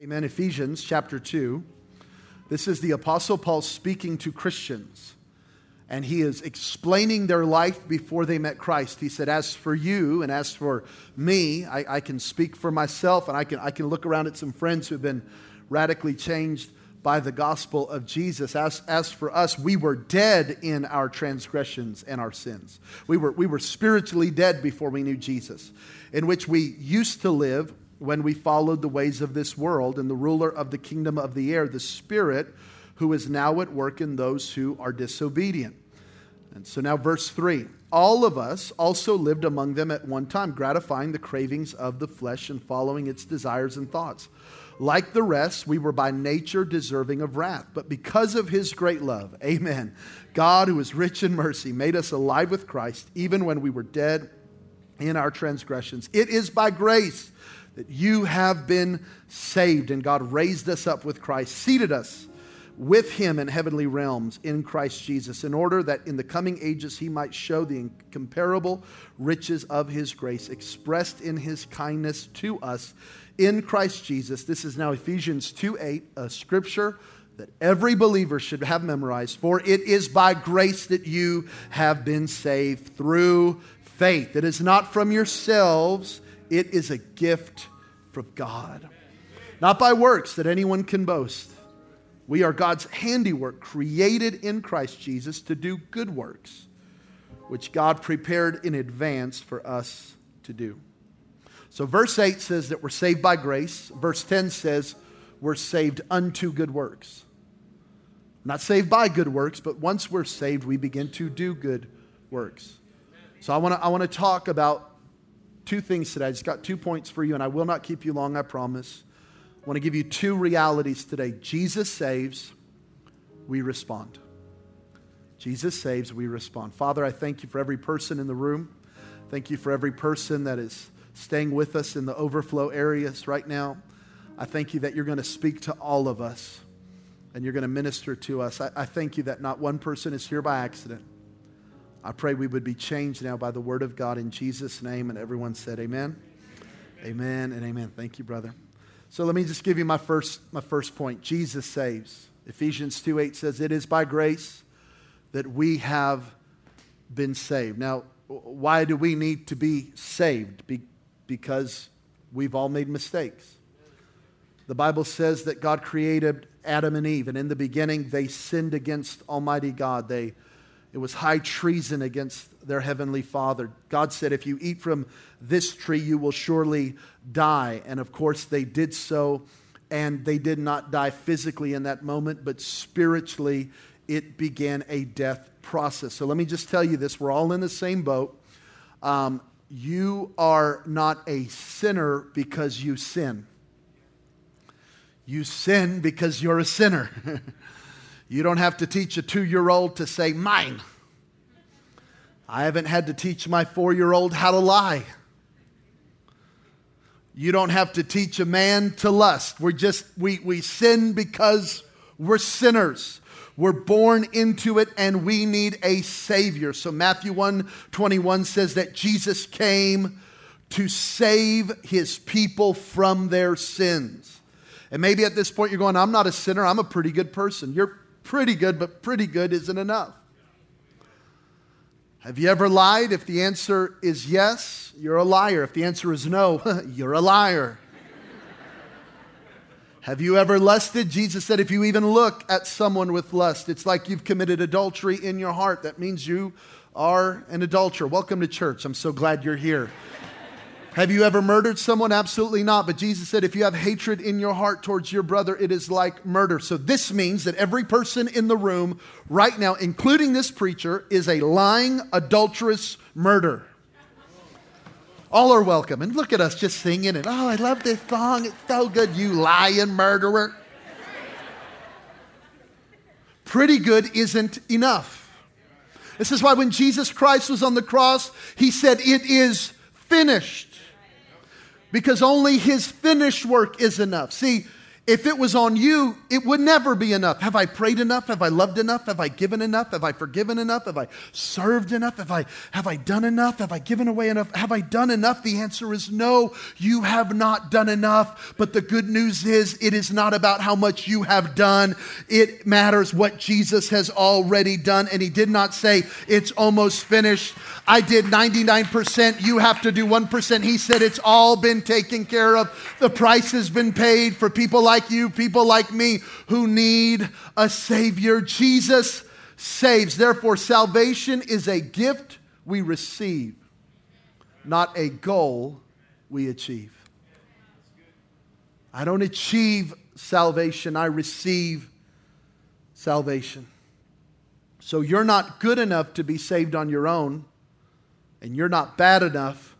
Amen. Ephesians chapter 2. This is the Apostle Paul speaking to Christians, and he is explaining their life before they met Christ. He said, As for you and as for me, I, I can speak for myself, and I can, I can look around at some friends who have been radically changed by the gospel of Jesus. As, as for us, we were dead in our transgressions and our sins. We were, we were spiritually dead before we knew Jesus, in which we used to live when we followed the ways of this world and the ruler of the kingdom of the air, the Spirit, who is now at work in those who are disobedient. And so now, verse 3 All of us also lived among them at one time, gratifying the cravings of the flesh and following its desires and thoughts. Like the rest, we were by nature deserving of wrath. But because of his great love, amen, God, who is rich in mercy, made us alive with Christ, even when we were dead in our transgressions. It is by grace that you have been saved, and God raised us up with Christ, seated us with him in heavenly realms in Christ Jesus, in order that in the coming ages he might show the incomparable riches of his grace expressed in his kindness to us in Christ Jesus. This is now Ephesians 2 8, a scripture that every believer should have memorized. For it is by grace that you have been saved through faith. It is not from yourselves it is a gift from God, not by works that anyone can boast. We are God's handiwork, created in Christ Jesus to do good works, which God prepared in advance for us to do. So, verse 8 says that we're saved by grace. Verse 10 says we're saved unto good works. Not saved by good works, but once we're saved, we begin to do good works. So, I want to I wanna talk about two things today. I just got two points for you, and I will not keep you long, I promise. I want to give you two realities today. Jesus saves, we respond. Jesus saves, we respond. Father, I thank you for every person in the room. Thank you for every person that is staying with us in the overflow areas right now. I thank you that you're going to speak to all of us and you're going to minister to us. I, I thank you that not one person is here by accident. I pray we would be changed now by the word of God in Jesus' name. And everyone said, Amen. Amen and amen. Thank you, brother. So let me just give you my first, my first point. Jesus saves. Ephesians 2 8 says, It is by grace that we have been saved. Now, why do we need to be saved? Be- because we've all made mistakes. The Bible says that God created Adam and Eve, and in the beginning they sinned against Almighty God. They it was high treason against their heavenly Father. God said, If you eat from this tree, you will surely die. And of course, they did so, and they did not die physically in that moment, but spiritually, it began a death process. So let me just tell you this we're all in the same boat. Um, you are not a sinner because you sin. You sin because you're a sinner. You don't have to teach a two year old to say, mine. I haven't had to teach my four year old how to lie. You don't have to teach a man to lust. We're just, we, we sin because we're sinners. We're born into it and we need a Savior. So Matthew 1 21 says that Jesus came to save his people from their sins. And maybe at this point you're going, I'm not a sinner, I'm a pretty good person. You're pretty good, but pretty good isn't enough. Have you ever lied? If the answer is yes, you're a liar. If the answer is no, you're a liar. Have you ever lusted? Jesus said, if you even look at someone with lust, it's like you've committed adultery in your heart. That means you are an adulterer. Welcome to church. I'm so glad you're here. Have you ever murdered someone? Absolutely not. But Jesus said, if you have hatred in your heart towards your brother, it is like murder. So this means that every person in the room right now, including this preacher, is a lying, adulterous murder. All are welcome. And look at us just singing it. Oh, I love this song. It's so good, you lying murderer. Pretty good isn't enough. This is why when Jesus Christ was on the cross, he said, It is finished because only his finished work is enough. See, If it was on you, it would never be enough. Have I prayed enough? Have I loved enough? Have I given enough? Have I forgiven enough? Have I served enough? Have I, have I done enough? Have I given away enough? Have I done enough? The answer is no, you have not done enough. But the good news is it is not about how much you have done. It matters what Jesus has already done. And he did not say, it's almost finished. I did 99%. You have to do 1%. He said, it's all been taken care of. The price has been paid for people like like you, people like me who need a Savior. Jesus saves. Therefore, salvation is a gift we receive, not a goal we achieve. I don't achieve salvation, I receive salvation. So you're not good enough to be saved on your own, and you're not bad enough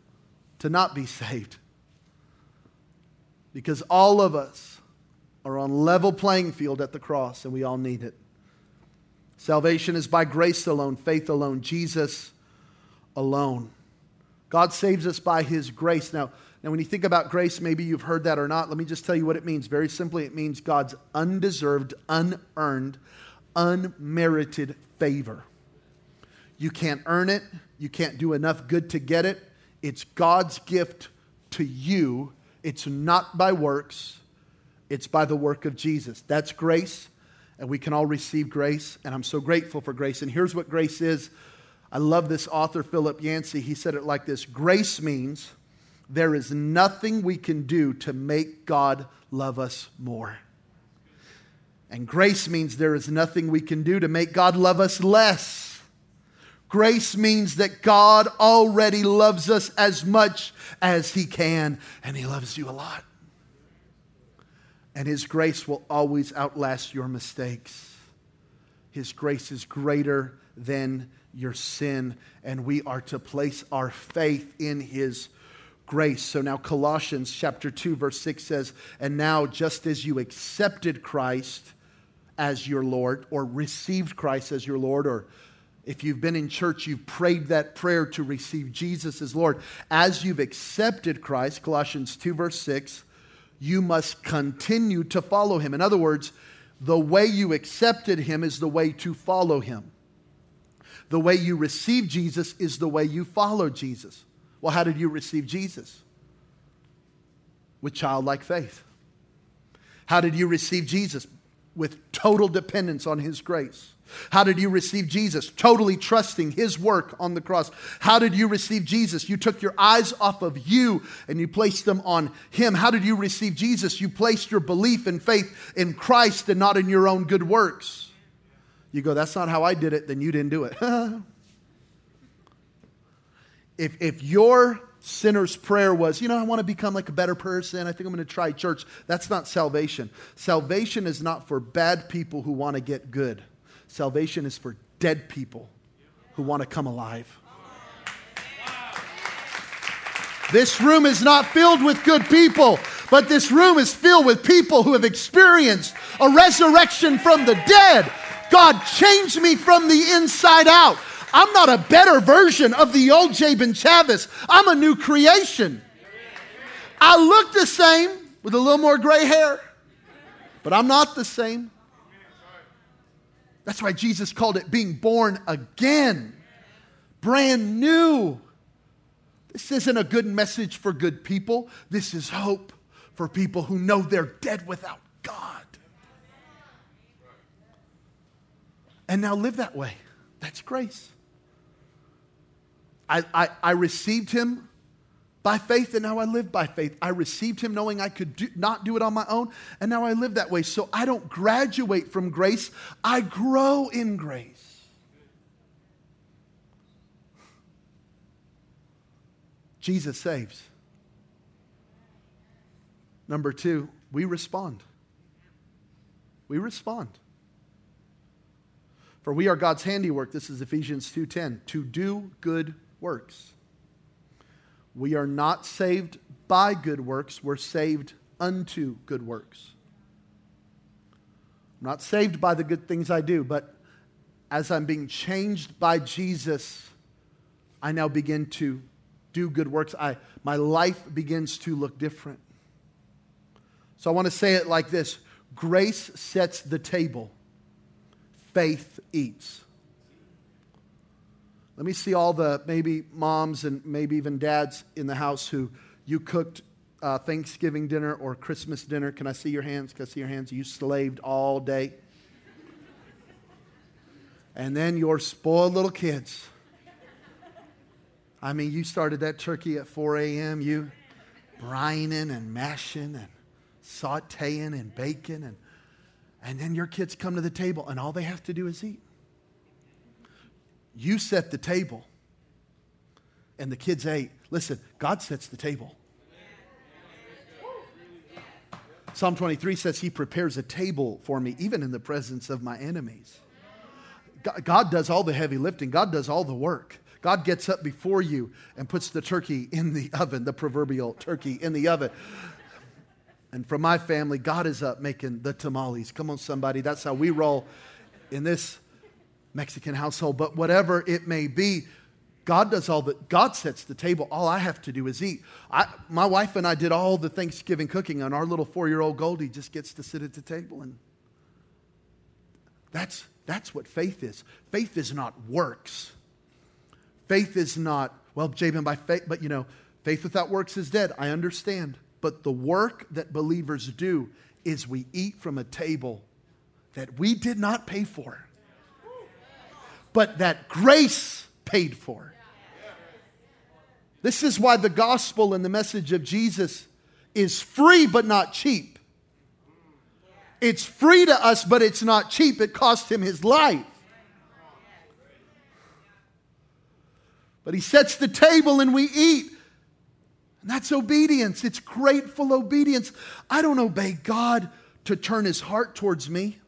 to not be saved. Because all of us are on level playing field at the cross, and we all need it. Salvation is by grace alone, faith alone, Jesus alone. God saves us by his grace. Now, now, when you think about grace, maybe you've heard that or not. Let me just tell you what it means. Very simply, it means God's undeserved, unearned, unmerited favor. You can't earn it, you can't do enough good to get it. It's God's gift to you. It's not by works, it's by the work of Jesus. That's grace, and we can all receive grace, and I'm so grateful for grace. And here's what grace is I love this author, Philip Yancey. He said it like this Grace means there is nothing we can do to make God love us more. And grace means there is nothing we can do to make God love us less. Grace means that God already loves us as much as He can, and He loves you a lot and His grace will always outlast your mistakes. His grace is greater than your sin, and we are to place our faith in His grace. So now Colossians chapter 2 verse 6 says, "And now just as you accepted Christ as your Lord or received Christ as your Lord or if you've been in church, you've prayed that prayer to receive Jesus as Lord. As you've accepted Christ, Colossians 2, verse 6, you must continue to follow him. In other words, the way you accepted him is the way to follow him. The way you receive Jesus is the way you follow Jesus. Well, how did you receive Jesus? With childlike faith. How did you receive Jesus? With total dependence on his grace. How did you receive Jesus? Totally trusting his work on the cross. How did you receive Jesus? You took your eyes off of you and you placed them on him. How did you receive Jesus? You placed your belief and faith in Christ and not in your own good works. You go, that's not how I did it, then you didn't do it. if, if your sinner's prayer was, you know, I want to become like a better person. I think I'm going to try church. That's not salvation. Salvation is not for bad people who want to get good. Salvation is for dead people who want to come alive. This room is not filled with good people, but this room is filled with people who have experienced a resurrection from the dead. God changed me from the inside out. I'm not a better version of the old Jabin Chavez. I'm a new creation. I look the same with a little more gray hair, but I'm not the same. That's why Jesus called it being born again, brand new. This isn't a good message for good people. This is hope for people who know they're dead without God. And now live that way. That's grace. I, I, I received him by faith, and now I live by faith. I received him knowing I could do, not do it on my own, and now I live that way. So I don't graduate from grace, I grow in grace. Jesus saves. Number two, we respond. We respond. For we are God's handiwork, this is Ephesians 2:10, to do good works we are not saved by good works, we're saved unto good works. I'm not saved by the good things I do, but as I'm being changed by Jesus, I now begin to do good works. I, my life begins to look different. So I want to say it like this Grace sets the table, faith eats. Let me see all the maybe moms and maybe even dads in the house who you cooked uh, Thanksgiving dinner or Christmas dinner. Can I see your hands? Can I see your hands? You slaved all day. And then your spoiled little kids. I mean, you started that turkey at 4 a.m. You brining and mashing and sauteing and baking and and then your kids come to the table and all they have to do is eat. You set the table and the kids ate. Listen, God sets the table. Psalm 23 says, He prepares a table for me, even in the presence of my enemies. God does all the heavy lifting, God does all the work. God gets up before you and puts the turkey in the oven, the proverbial turkey in the oven. And for my family, God is up making the tamales. Come on, somebody. That's how we roll in this Mexican household. But whatever it may be, God does all that. God sets the table. All I have to do is eat. I, my wife and I did all the Thanksgiving cooking, and our little four year old Goldie just gets to sit at the table. And that's, that's what faith is. Faith is not works. Faith is not, well, Jabin, by faith, but you know, faith without works is dead. I understand. But the work that believers do is we eat from a table that we did not pay for, but that grace paid for. This is why the gospel and the message of Jesus is free but not cheap. It's free to us, but it's not cheap. It cost him his life. But he sets the table and we eat. And that's obedience. It's grateful obedience. I don't obey God to turn his heart towards me.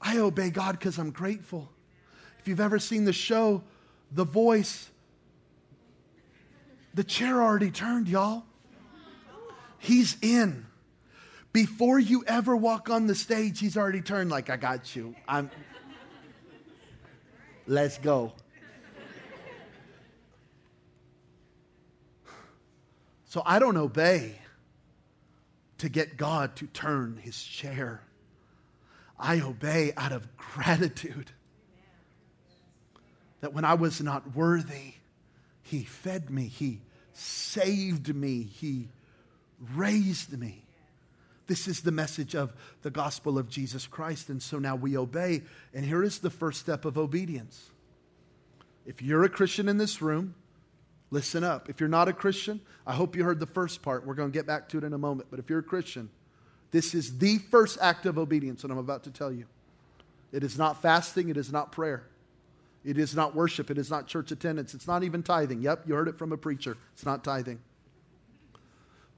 I obey God because I'm grateful. If you've ever seen the show, The Voice, the chair already turned, y'all. He's in. Before you ever walk on the stage, he's already turned like, I got you. I'm Let's go. So I don't obey to get God to turn his chair. I obey out of gratitude. That when I was not worthy, he fed me, he saved me, he raised me. This is the message of the gospel of Jesus Christ. And so now we obey. And here is the first step of obedience. If you're a Christian in this room, Listen up. If you're not a Christian, I hope you heard the first part. We're going to get back to it in a moment. But if you're a Christian, this is the first act of obedience that I'm about to tell you. It is not fasting, it is not prayer. It is not worship, it is not church attendance, it's not even tithing. Yep, you heard it from a preacher. It's not tithing.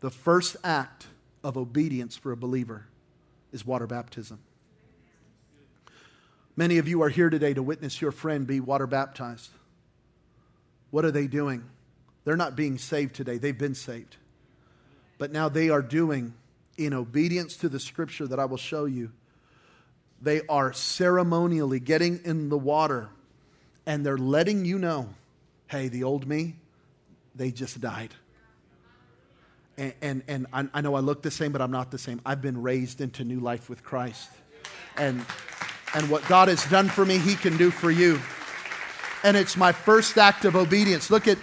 The first act of obedience for a believer is water baptism. Many of you are here today to witness your friend be water baptized. What are they doing? They're not being saved today, they've been saved. But now they are doing, in obedience to the scripture that I will show you, they are ceremonially getting in the water and they're letting you know hey, the old me, they just died. And, and, and I, I know I look the same, but I'm not the same. I've been raised into new life with Christ. And, and what God has done for me, He can do for you. And it's my first act of obedience. Look at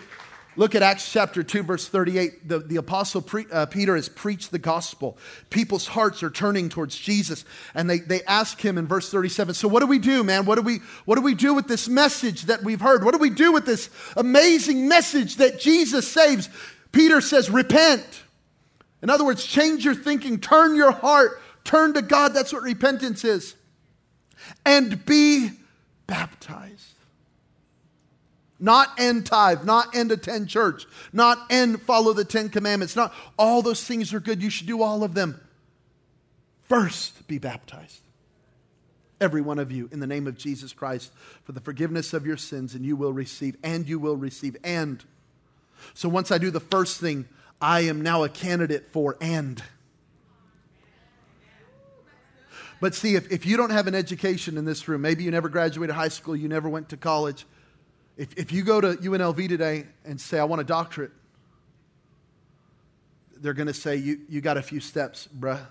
Look at Acts chapter 2, verse 38. The, the apostle pre, uh, Peter has preached the gospel. People's hearts are turning towards Jesus. And they, they ask him in verse 37, So what do we do, man? What do we, what do we do with this message that we've heard? What do we do with this amazing message that Jesus saves? Peter says, Repent. In other words, change your thinking, turn your heart, turn to God. That's what repentance is. And be baptized. Not end tithe, not end attend church, not end follow the Ten Commandments. Not all those things are good. You should do all of them. First, be baptized. Every one of you in the name of Jesus Christ for the forgiveness of your sins, and you will receive, and you will receive, and. So once I do the first thing, I am now a candidate for and. But see, if, if you don't have an education in this room, maybe you never graduated high school, you never went to college if, if you go to UNLV today and say, I want a doctorate, they're going to say, you, you got a few steps, bruh.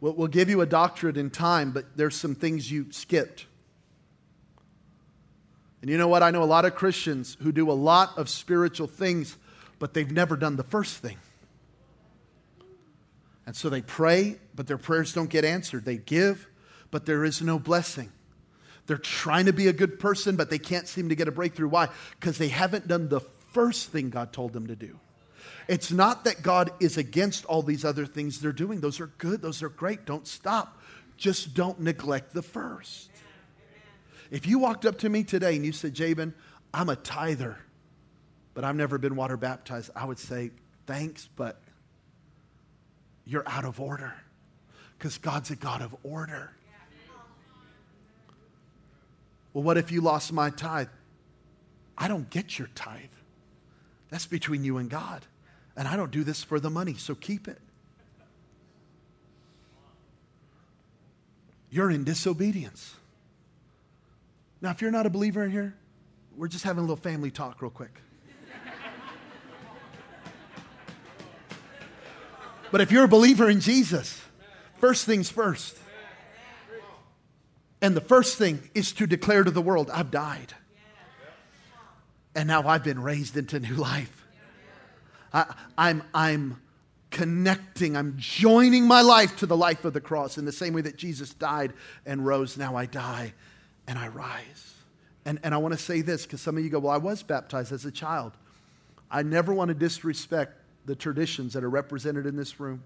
We'll, we'll give you a doctorate in time, but there's some things you skipped. And you know what? I know a lot of Christians who do a lot of spiritual things, but they've never done the first thing. And so they pray, but their prayers don't get answered. They give, but there is no blessing. They're trying to be a good person, but they can't seem to get a breakthrough. Why? Because they haven't done the first thing God told them to do. It's not that God is against all these other things they're doing. Those are good, those are great. Don't stop. Just don't neglect the first. If you walked up to me today and you said, Jabin, I'm a tither, but I've never been water baptized, I would say, thanks, but you're out of order because God's a God of order. Well, what if you lost my tithe? I don't get your tithe. That's between you and God. And I don't do this for the money, so keep it. You're in disobedience. Now, if you're not a believer in here, we're just having a little family talk, real quick. but if you're a believer in Jesus, first things first. And the first thing is to declare to the world, I've died. And now I've been raised into new life. I, I'm, I'm connecting, I'm joining my life to the life of the cross in the same way that Jesus died and rose. Now I die and I rise. And, and I want to say this because some of you go, Well, I was baptized as a child. I never want to disrespect the traditions that are represented in this room.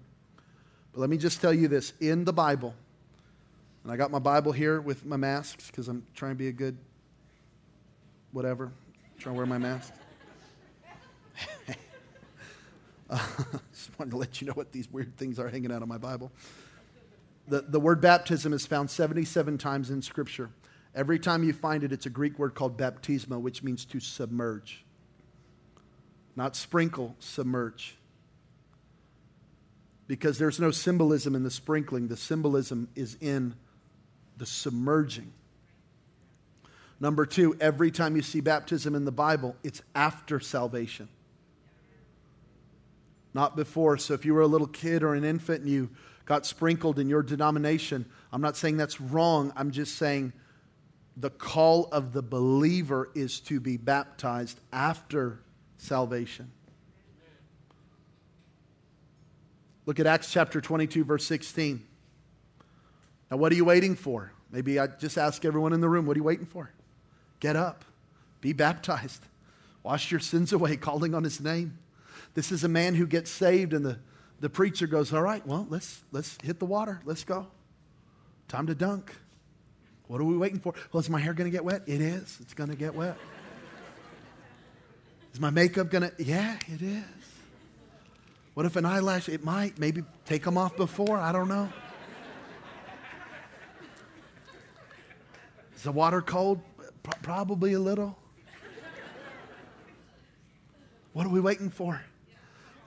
But let me just tell you this in the Bible, and I got my Bible here with my masks because I'm trying to be a good whatever, trying to wear my mask. uh, just wanted to let you know what these weird things are hanging out of my Bible. The, the word baptism is found 77 times in Scripture. Every time you find it, it's a Greek word called baptisma, which means to submerge. Not sprinkle, submerge. Because there's no symbolism in the sprinkling, the symbolism is in the submerging. Number two, every time you see baptism in the Bible, it's after salvation, not before. So if you were a little kid or an infant and you got sprinkled in your denomination, I'm not saying that's wrong. I'm just saying the call of the believer is to be baptized after salvation. Look at Acts chapter 22, verse 16. Now, what are you waiting for? Maybe I just ask everyone in the room, what are you waiting for? Get up, be baptized, wash your sins away, calling on his name. This is a man who gets saved, and the, the preacher goes, All right, well, let's, let's hit the water. Let's go. Time to dunk. What are we waiting for? Well, is my hair going to get wet? It is. It's going to get wet. Is my makeup going to? Yeah, it is. What if an eyelash? It might. Maybe take them off before. I don't know. Is the water cold? Probably a little. What are we waiting for?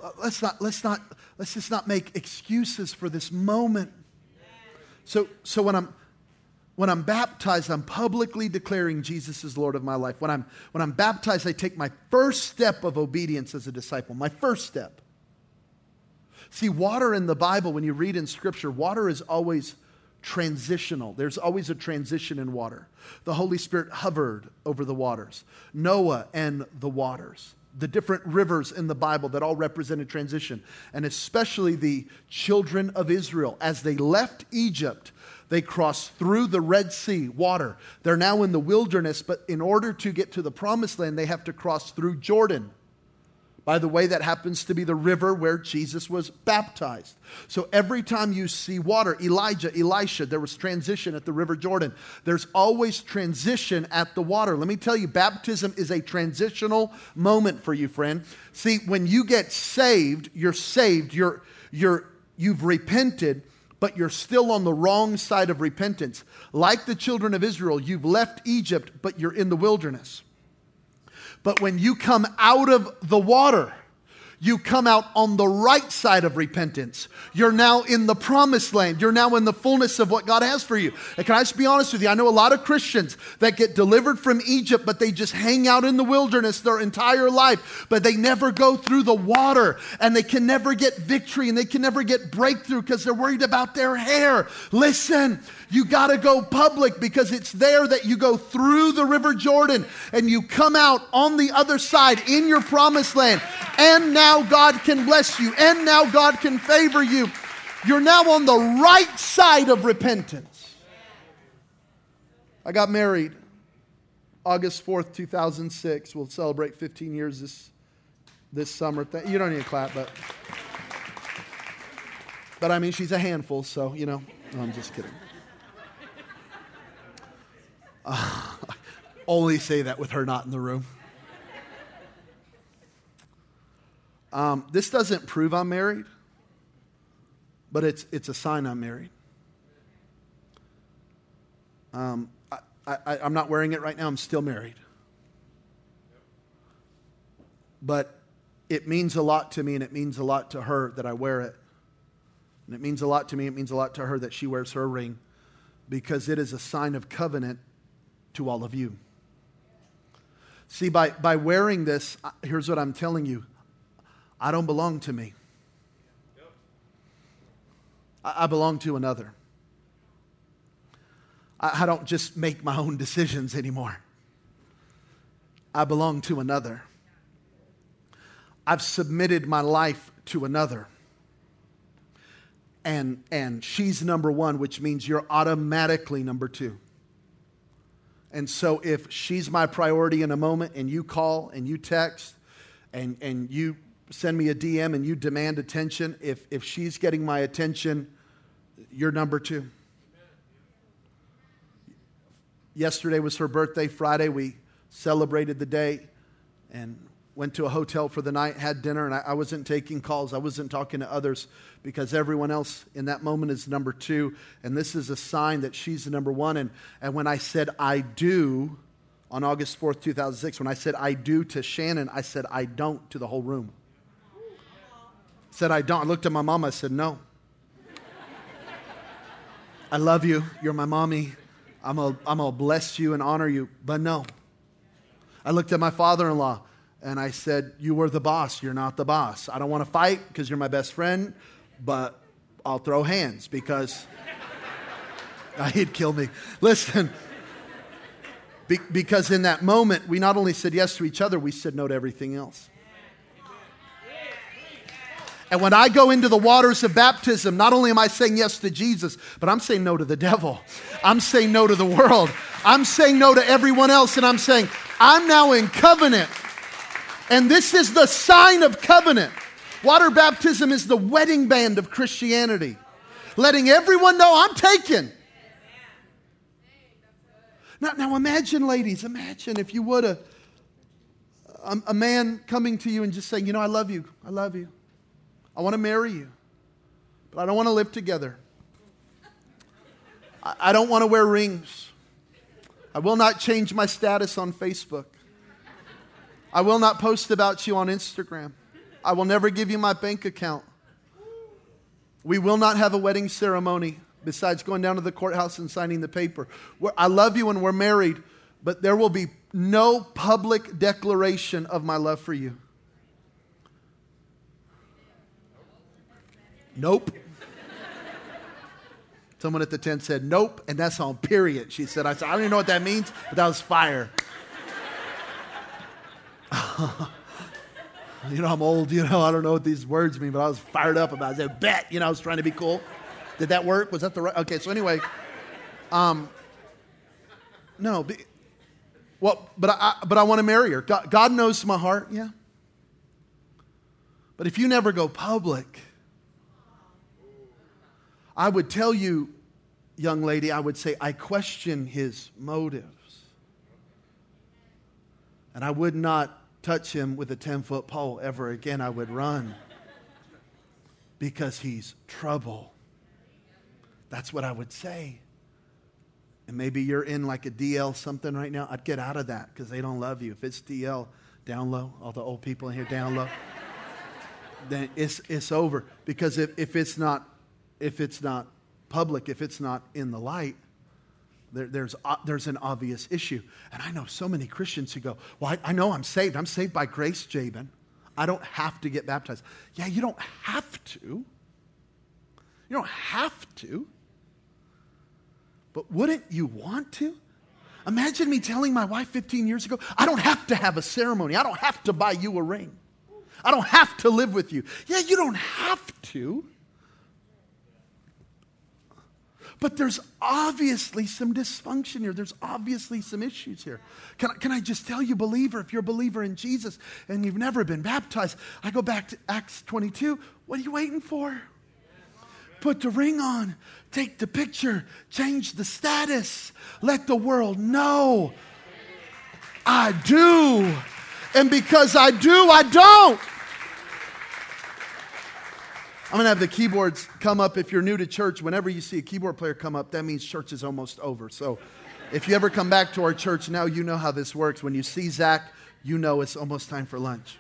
Uh, let's not, let's not, let's just not make excuses for this moment. So, so when I'm, when I'm baptized, I'm publicly declaring Jesus is Lord of my life. When I'm, when I'm baptized, I take my first step of obedience as a disciple, my first step. See, water in the Bible, when you read in Scripture, water is always transitional. There's always a transition in water. The Holy Spirit hovered over the waters, Noah and the waters, the different rivers in the Bible that all represented transition, and especially the children of Israel. As they left Egypt, they crossed through the Red Sea, water. They're now in the wilderness, but in order to get to the promised land, they have to cross through Jordan. By the way, that happens to be the river where Jesus was baptized. So every time you see water, Elijah, Elisha, there was transition at the River Jordan. There's always transition at the water. Let me tell you, baptism is a transitional moment for you, friend. See, when you get saved, you're saved, you're, you're, you've repented, but you're still on the wrong side of repentance. Like the children of Israel, you've left Egypt, but you're in the wilderness. But when you come out of the water, you come out on the right side of repentance. You're now in the promised land. You're now in the fullness of what God has for you. And can I just be honest with you? I know a lot of Christians that get delivered from Egypt, but they just hang out in the wilderness their entire life, but they never go through the water and they can never get victory and they can never get breakthrough because they're worried about their hair. Listen, you got to go public because it's there that you go through the River Jordan and you come out on the other side in your promised land. And now now God can bless you, and now God can favor you. You're now on the right side of repentance. I got married August 4th, 2006. We'll celebrate 15 years this, this summer. You don't need to clap, but. But I mean, she's a handful, so, you know. No, I'm just kidding. Uh, only say that with her not in the room. Um, this doesn't prove I'm married, but it's, it's a sign I'm married. Um, I, I, I'm not wearing it right now, I'm still married. But it means a lot to me, and it means a lot to her that I wear it. And it means a lot to me, it means a lot to her that she wears her ring because it is a sign of covenant to all of you. See, by, by wearing this, here's what I'm telling you I don't belong to me. I, belong to another. I, don't just make my own decisions anymore. I belong to another. I've submitted my life to another. And, and she's number one, which means you're automatically number two. And so if she's my priority in a moment and you call and you text and, and you send me a DM and you demand attention, if, if she's getting my attention, you're number two. Yesterday was her birthday. Friday, we celebrated the day and went to a hotel for the night, had dinner, and I, I, wasn't taking calls. I wasn't talking to others because everyone else in that moment is number two. And this is a sign that she's the number one. And, and when I said I do on August 4th, 2006, when I said I do to Shannon, I said I don't to the whole room said, I don't. I looked at my mom. I said, No. I love you. You're my mommy. I'm going to bless you and honor you, but no. I looked at my father in law and I said, You were the boss. You're not the boss. I don't want to fight because you're my best friend, but I'll throw hands because he'd kill me. Listen, be, because in that moment, we not only said yes to each other, we said no to everything else. And when I go into the waters of baptism, not only am I saying yes to Jesus, but I'm saying no to the devil. I'm saying no to the world. I'm saying no to everyone else. And I'm saying, I'm now in covenant. And this is the sign of covenant. Water baptism is the wedding band of Christianity, letting everyone know I'm taken. Now, now imagine, ladies, imagine if you would, a, a, a man coming to you and just saying, You know, I love you. I love you. I want to marry you, but I don't want to live together. I, don't want to wear rings. I will not change my status on Facebook. I will not post about you on Instagram. I will never give you my bank account. We will not have a wedding ceremony besides going down to the courthouse and signing the paper. We're, I love you when we're married, but there will be no public declaration of my love for you. Nope. Someone at the tent said, Nope, and that's on period. She said, I said, I don't even know what that means, but that was fire. you know, I'm old, you know, I don't know what these words mean, but I was fired up about it. I said, Bet, you know, I was trying to be cool. Did that work? Was that the right? Okay, so anyway, um, no, be, well, but I, but I want to marry her. God, God knows my heart, yeah. But if you never go public, I would tell you, young lady, I would say, I question his motives. And I would not touch him with a 10 foot pole ever again. I would run because he's trouble. That's what I would say. And maybe you're in like a DL something right now. I'd get out of that because they don't love you. If it's DL, down low, all the old people in here down low. then it's, it's over. Because if, if, it's not, if it's not public, if it's not in the light, there, there's, uh, there's an obvious issue. And I know so many Christians who go, Well, I, I know I'm saved. I'm saved by grace, Jabin. I don't have to get baptized. Yeah, you don't have to. You don't have to. But wouldn't you want to? Imagine me telling my wife 15 years ago, I don't have to have a ceremony. I don't have to buy you a ring. I don't have to live with you. Yeah, you don't have to. But there's obviously some dysfunction here. There's obviously some issues here. Can, I, can I just tell you, believer, if you're a believer in Jesus and you've never been baptized, I go back to Acts 22. What are you waiting for? Put the ring on, take the picture, change the status, let the world know I do. And because I do, I don't. I'm going to have the keyboards come up. If you're new to church, whenever you see a keyboard player come up, that means church is almost over. So if you ever come back to our church, now you know how this works. When you see Zach, you know it's almost time for lunch.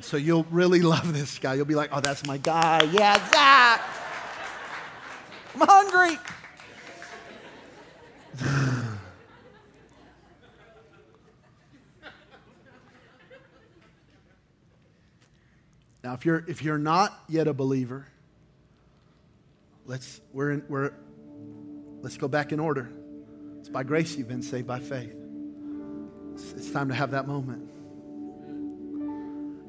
So you'll really love this guy. You'll be like, oh, that's my guy. Yeah, Zach. I'm hungry. Now, if you're, if you're not yet a believer, let's, we're in, we're, let's go back in order. It's by grace you've been saved by faith. It's, it's time to have that moment.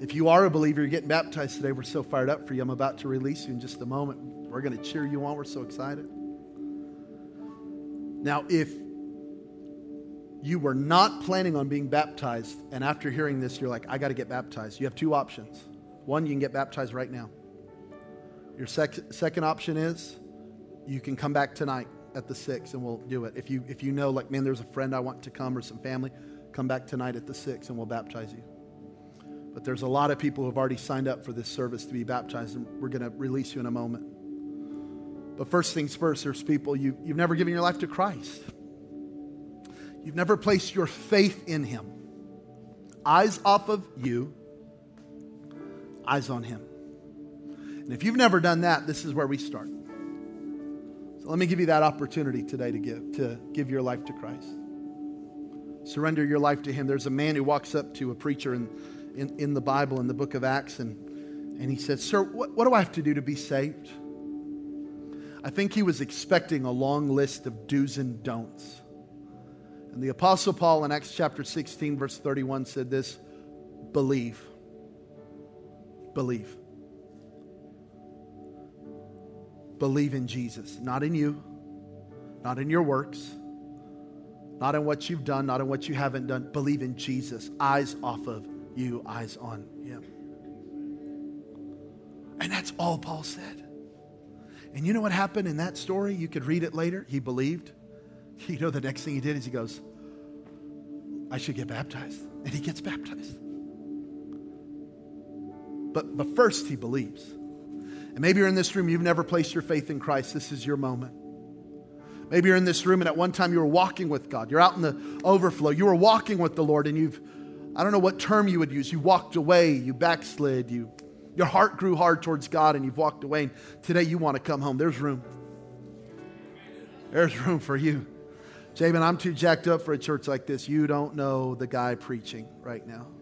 If you are a believer, you're getting baptized today, we're so fired up for you. I'm about to release you in just a moment. We're going to cheer you on. We're so excited. Now, if you were not planning on being baptized, and after hearing this, you're like, I got to get baptized, you have two options. One, you can get baptized right now. Your sec- second option is you can come back tonight at the 6 and we'll do it. If you, if you know, like, man, there's a friend I want to come or some family, come back tonight at the 6 and we'll baptize you. But there's a lot of people who have already signed up for this service to be baptized, and we're going to release you in a moment. But first things first, there's people you, you've never given your life to Christ. You've never placed your faith in Him. Eyes off of you, eyes on Him. And if you've never done that, this is where we start. So let me give you that opportunity today to give, to give your life to Christ. Surrender your life to Him. There's a man who walks up to a preacher in, in, in the Bible, in the book of Acts, and, and he said, Sir, what, what do I have to do to be saved? I think he was expecting a long list of do's and don'ts. And the Apostle Paul in Acts chapter 16, verse 31 said this believe believe. Believe in Jesus, not in you, not in your works, not in what you've done, not in what you haven't done. Believe in Jesus. Eyes off of you, eyes on Him. And that's all Paul said. And you know what happened in that story? You could read it later. He believed. You know, the next thing he did is he goes, I should get baptized. And he gets baptized. But, but first, he believes. And maybe you're in this room, you've never placed your faith in Christ. This is your moment. Maybe you're in this room and at one time you were walking with God. You're out in the overflow. You were walking with the Lord and you've, I don't know what term you would use. You walked away, you backslid, you, your heart grew hard towards God and you've walked away. And today you want to come home. There's room. There's room for you. Jabin, I'm too jacked up for a church like this. You don't know the guy preaching right now.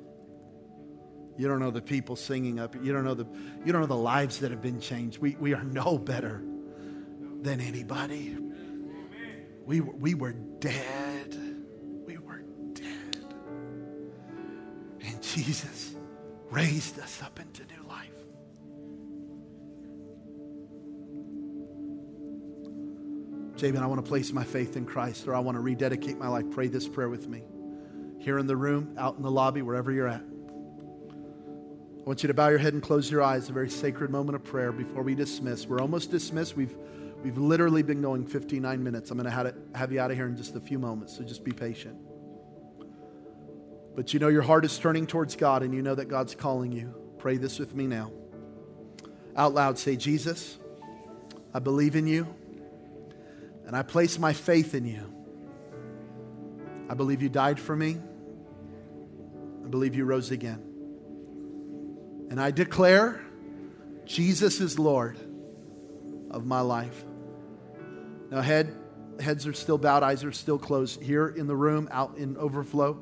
You don't know the people singing up. You don't know the, you don't know the lives that have been changed. We, we are no better than anybody. We, we were dead. We were dead. And Jesus raised us up into new life. Jabin, I want to place my faith in Christ or I want to rededicate my life. Pray this prayer with me. Here in the room, out in the lobby, wherever you're at. I want you to bow your head and close your eyes. A very sacred moment of prayer before we dismiss. We're almost dismissed. We've, we've literally been going 59 minutes. I'm going to have, have you out of here in just a few moments, so just be patient. But you know your heart is turning towards God and you know that God's calling you. Pray this with me now. Out loud, say, Jesus, I believe in you and I place my faith in you. I believe you died for me. I believe you rose again. And I declare Jesus is Lord of my life. Now, head, heads are still bowed, eyes are still closed. Here in the room, out in overflow.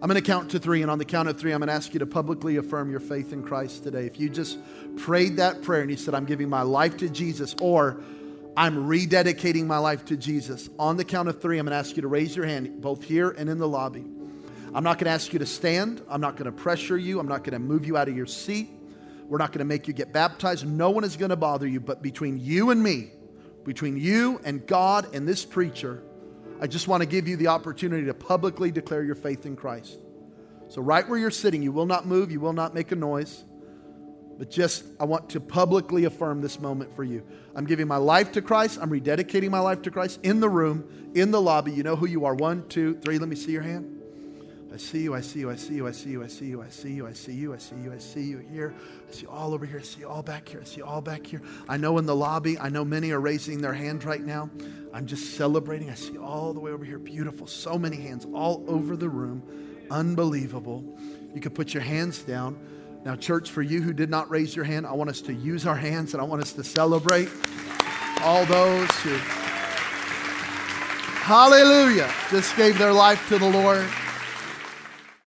I'm going to count to three, and on the count of three, I'm going to ask you to publicly affirm your faith in Christ today. If you just prayed that prayer and you said, I'm giving my life to Jesus, or I'm rededicating my life to Jesus, on the count of three, I'm going to ask you to raise your hand, both here and in the lobby. I'm not going to ask you to stand. I'm not going to pressure you. I'm not going to move you out of your seat. We're not going to make you get baptized. No one is going to bother you. But between you and me, between you and God and this preacher, I just want to give you the opportunity to publicly declare your faith in Christ. So, right where you're sitting, you will not move, you will not make a noise, but just I want to publicly affirm this moment for you. I'm giving my life to Christ, I'm rededicating my life to Christ in the room, in the lobby. You know who you are. One, two, three. Let me see your hand. I see you, I see you, I see you, I see you, I see you, I see you, I see you, I see you, I see you here. I see all over here, I see all back here, I see all back here. I know in the lobby, I know many are raising their hand right now. I'm just celebrating. I see all the way over here. Beautiful. So many hands all over the room. Unbelievable. You can put your hands down. Now, church, for you who did not raise your hand, I want us to use our hands and I want us to celebrate all those who, hallelujah, just gave their life to the Lord.